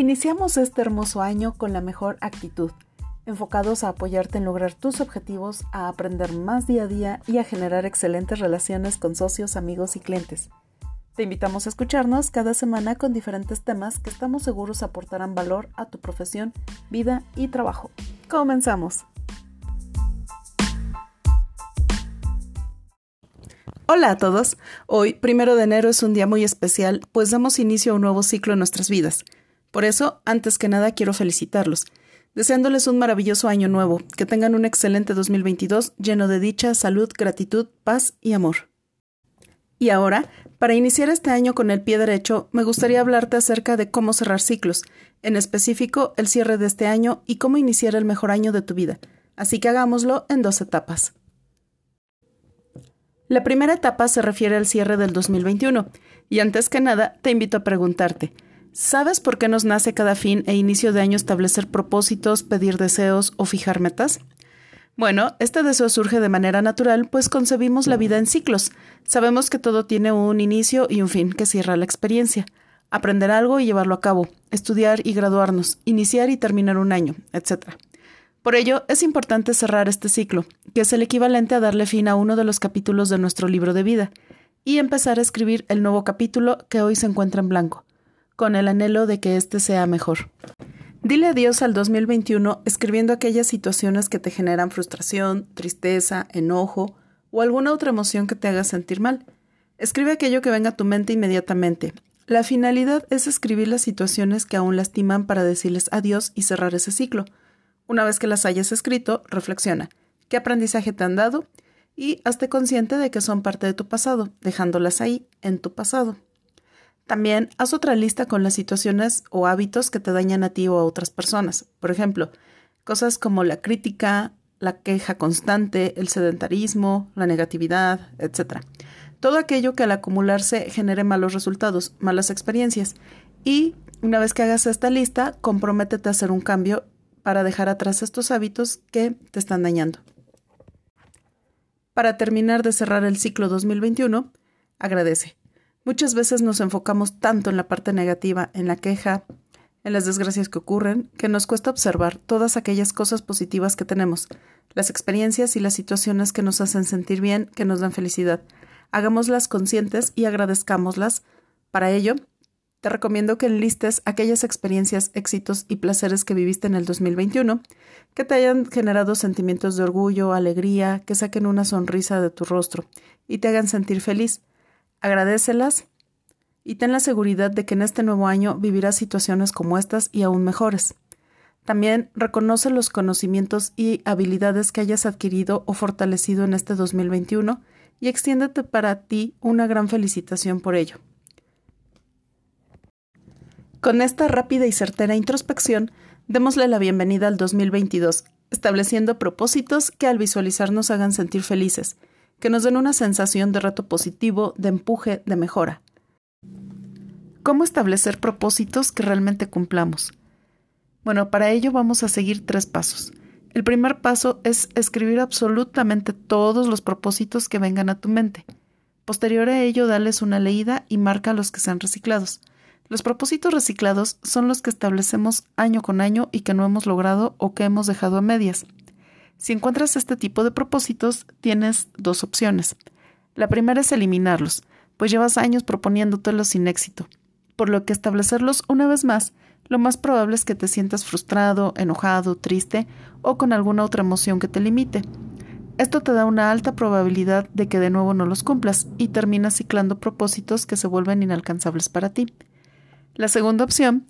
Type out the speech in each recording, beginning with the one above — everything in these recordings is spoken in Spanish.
Iniciamos este hermoso año con la mejor actitud, enfocados a apoyarte en lograr tus objetivos, a aprender más día a día y a generar excelentes relaciones con socios, amigos y clientes. Te invitamos a escucharnos cada semana con diferentes temas que estamos seguros aportarán valor a tu profesión, vida y trabajo. Comenzamos. Hola a todos. Hoy, primero de enero, es un día muy especial, pues damos inicio a un nuevo ciclo en nuestras vidas. Por eso, antes que nada, quiero felicitarlos, deseándoles un maravilloso año nuevo, que tengan un excelente 2022 lleno de dicha, salud, gratitud, paz y amor. Y ahora, para iniciar este año con el pie derecho, me gustaría hablarte acerca de cómo cerrar ciclos, en específico el cierre de este año y cómo iniciar el mejor año de tu vida. Así que hagámoslo en dos etapas. La primera etapa se refiere al cierre del 2021, y antes que nada te invito a preguntarte, ¿Sabes por qué nos nace cada fin e inicio de año establecer propósitos, pedir deseos o fijar metas? Bueno, este deseo surge de manera natural, pues concebimos la vida en ciclos. Sabemos que todo tiene un inicio y un fin que cierra la experiencia. Aprender algo y llevarlo a cabo, estudiar y graduarnos, iniciar y terminar un año, etc. Por ello, es importante cerrar este ciclo, que es el equivalente a darle fin a uno de los capítulos de nuestro libro de vida, y empezar a escribir el nuevo capítulo que hoy se encuentra en blanco con el anhelo de que éste sea mejor. Dile adiós al 2021 escribiendo aquellas situaciones que te generan frustración, tristeza, enojo o alguna otra emoción que te haga sentir mal. Escribe aquello que venga a tu mente inmediatamente. La finalidad es escribir las situaciones que aún lastiman para decirles adiós y cerrar ese ciclo. Una vez que las hayas escrito, reflexiona. ¿Qué aprendizaje te han dado? Y hazte consciente de que son parte de tu pasado, dejándolas ahí, en tu pasado. También haz otra lista con las situaciones o hábitos que te dañan a ti o a otras personas. Por ejemplo, cosas como la crítica, la queja constante, el sedentarismo, la negatividad, etc. Todo aquello que al acumularse genere malos resultados, malas experiencias. Y una vez que hagas esta lista, comprométete a hacer un cambio para dejar atrás estos hábitos que te están dañando. Para terminar de cerrar el ciclo 2021, agradece. Muchas veces nos enfocamos tanto en la parte negativa, en la queja, en las desgracias que ocurren, que nos cuesta observar todas aquellas cosas positivas que tenemos, las experiencias y las situaciones que nos hacen sentir bien, que nos dan felicidad. Hagámoslas conscientes y agradezcámoslas. Para ello, te recomiendo que enlistes aquellas experiencias, éxitos y placeres que viviste en el 2021, que te hayan generado sentimientos de orgullo, alegría, que saquen una sonrisa de tu rostro y te hagan sentir feliz. Agradecelas y ten la seguridad de que en este nuevo año vivirás situaciones como estas y aún mejores. También reconoce los conocimientos y habilidades que hayas adquirido o fortalecido en este 2021 y extiéndete para ti una gran felicitación por ello. Con esta rápida y certera introspección, démosle la bienvenida al 2022, estableciendo propósitos que al visualizar nos hagan sentir felices que nos den una sensación de reto positivo, de empuje, de mejora. ¿Cómo establecer propósitos que realmente cumplamos? Bueno, para ello vamos a seguir tres pasos. El primer paso es escribir absolutamente todos los propósitos que vengan a tu mente. Posterior a ello, dales una leída y marca los que sean reciclados. Los propósitos reciclados son los que establecemos año con año y que no hemos logrado o que hemos dejado a medias. Si encuentras este tipo de propósitos, tienes dos opciones. La primera es eliminarlos, pues llevas años proponiéndotelos sin éxito, por lo que establecerlos una vez más, lo más probable es que te sientas frustrado, enojado, triste o con alguna otra emoción que te limite. Esto te da una alta probabilidad de que de nuevo no los cumplas y terminas ciclando propósitos que se vuelven inalcanzables para ti. La segunda opción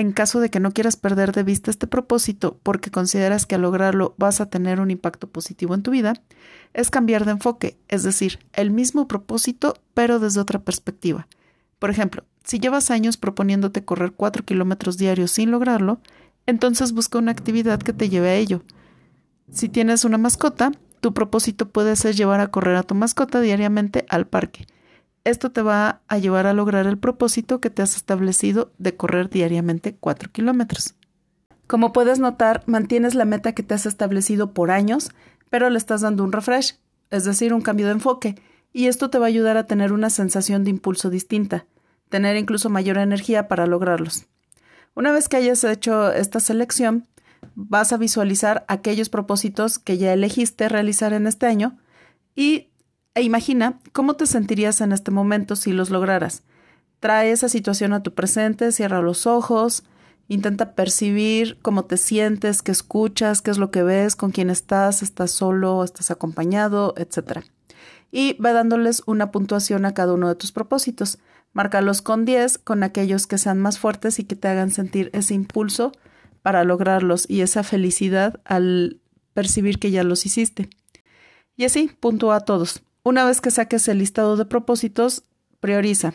en caso de que no quieras perder de vista este propósito porque consideras que al lograrlo vas a tener un impacto positivo en tu vida, es cambiar de enfoque, es decir, el mismo propósito pero desde otra perspectiva. Por ejemplo, si llevas años proponiéndote correr 4 kilómetros diarios sin lograrlo, entonces busca una actividad que te lleve a ello. Si tienes una mascota, tu propósito puede ser llevar a correr a tu mascota diariamente al parque esto te va a llevar a lograr el propósito que te has establecido de correr diariamente 4 kilómetros. Como puedes notar, mantienes la meta que te has establecido por años, pero le estás dando un refresh, es decir, un cambio de enfoque, y esto te va a ayudar a tener una sensación de impulso distinta, tener incluso mayor energía para lograrlos. Una vez que hayas hecho esta selección, vas a visualizar aquellos propósitos que ya elegiste realizar en este año y e imagina cómo te sentirías en este momento si los lograras. Trae esa situación a tu presente, cierra los ojos, intenta percibir cómo te sientes, qué escuchas, qué es lo que ves, con quién estás, estás solo, estás acompañado, etc. Y va dándoles una puntuación a cada uno de tus propósitos. Márcalos con 10 con aquellos que sean más fuertes y que te hagan sentir ese impulso para lograrlos y esa felicidad al percibir que ya los hiciste. Y así, puntúa a todos. Una vez que saques el listado de propósitos, prioriza.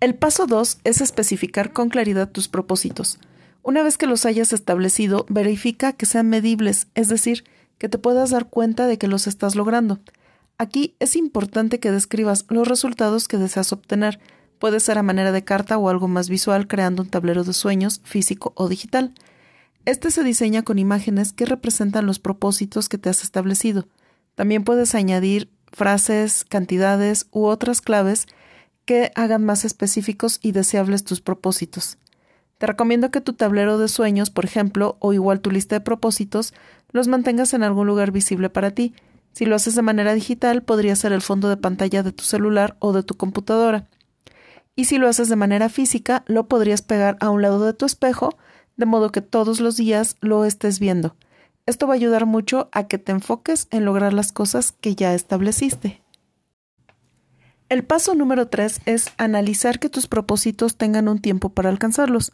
El paso 2 es especificar con claridad tus propósitos. Una vez que los hayas establecido, verifica que sean medibles, es decir, que te puedas dar cuenta de que los estás logrando. Aquí es importante que describas los resultados que deseas obtener. Puede ser a manera de carta o algo más visual creando un tablero de sueños físico o digital. Este se diseña con imágenes que representan los propósitos que te has establecido. También puedes añadir frases, cantidades u otras claves que hagan más específicos y deseables tus propósitos. Te recomiendo que tu tablero de sueños, por ejemplo, o igual tu lista de propósitos, los mantengas en algún lugar visible para ti. Si lo haces de manera digital, podría ser el fondo de pantalla de tu celular o de tu computadora. Y si lo haces de manera física, lo podrías pegar a un lado de tu espejo de modo que todos los días lo estés viendo. Esto va a ayudar mucho a que te enfoques en lograr las cosas que ya estableciste. El paso número 3 es analizar que tus propósitos tengan un tiempo para alcanzarlos.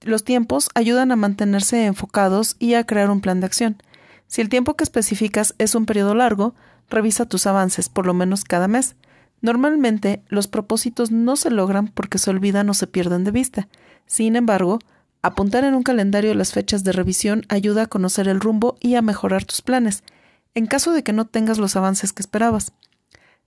Los tiempos ayudan a mantenerse enfocados y a crear un plan de acción. Si el tiempo que especificas es un periodo largo, revisa tus avances, por lo menos cada mes. Normalmente, los propósitos no se logran porque se olvidan o se pierden de vista. Sin embargo, Apuntar en un calendario las fechas de revisión ayuda a conocer el rumbo y a mejorar tus planes, en caso de que no tengas los avances que esperabas.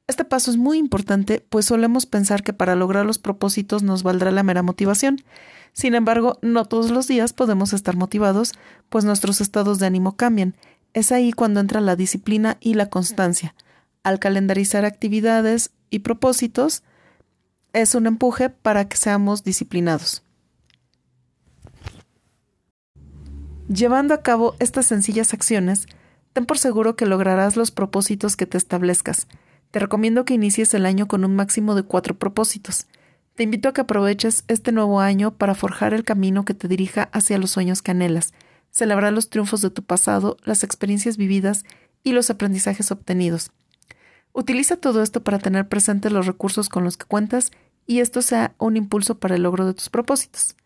Este paso es muy importante, pues solemos pensar que para lograr los propósitos nos valdrá la mera motivación. Sin embargo, no todos los días podemos estar motivados, pues nuestros estados de ánimo cambian. Es ahí cuando entra la disciplina y la constancia. Al calendarizar actividades y propósitos, es un empuje para que seamos disciplinados. Llevando a cabo estas sencillas acciones, ten por seguro que lograrás los propósitos que te establezcas. Te recomiendo que inicies el año con un máximo de cuatro propósitos. Te invito a que aproveches este nuevo año para forjar el camino que te dirija hacia los sueños que anhelas, celebrar los triunfos de tu pasado, las experiencias vividas y los aprendizajes obtenidos. Utiliza todo esto para tener presentes los recursos con los que cuentas y esto sea un impulso para el logro de tus propósitos.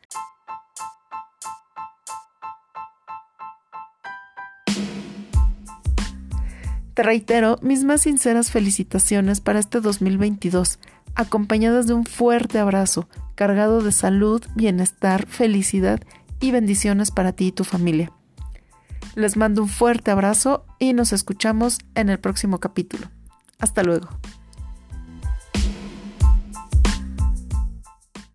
Te reitero mis más sinceras felicitaciones para este 2022, acompañadas de un fuerte abrazo, cargado de salud, bienestar, felicidad y bendiciones para ti y tu familia. Les mando un fuerte abrazo y nos escuchamos en el próximo capítulo. Hasta luego.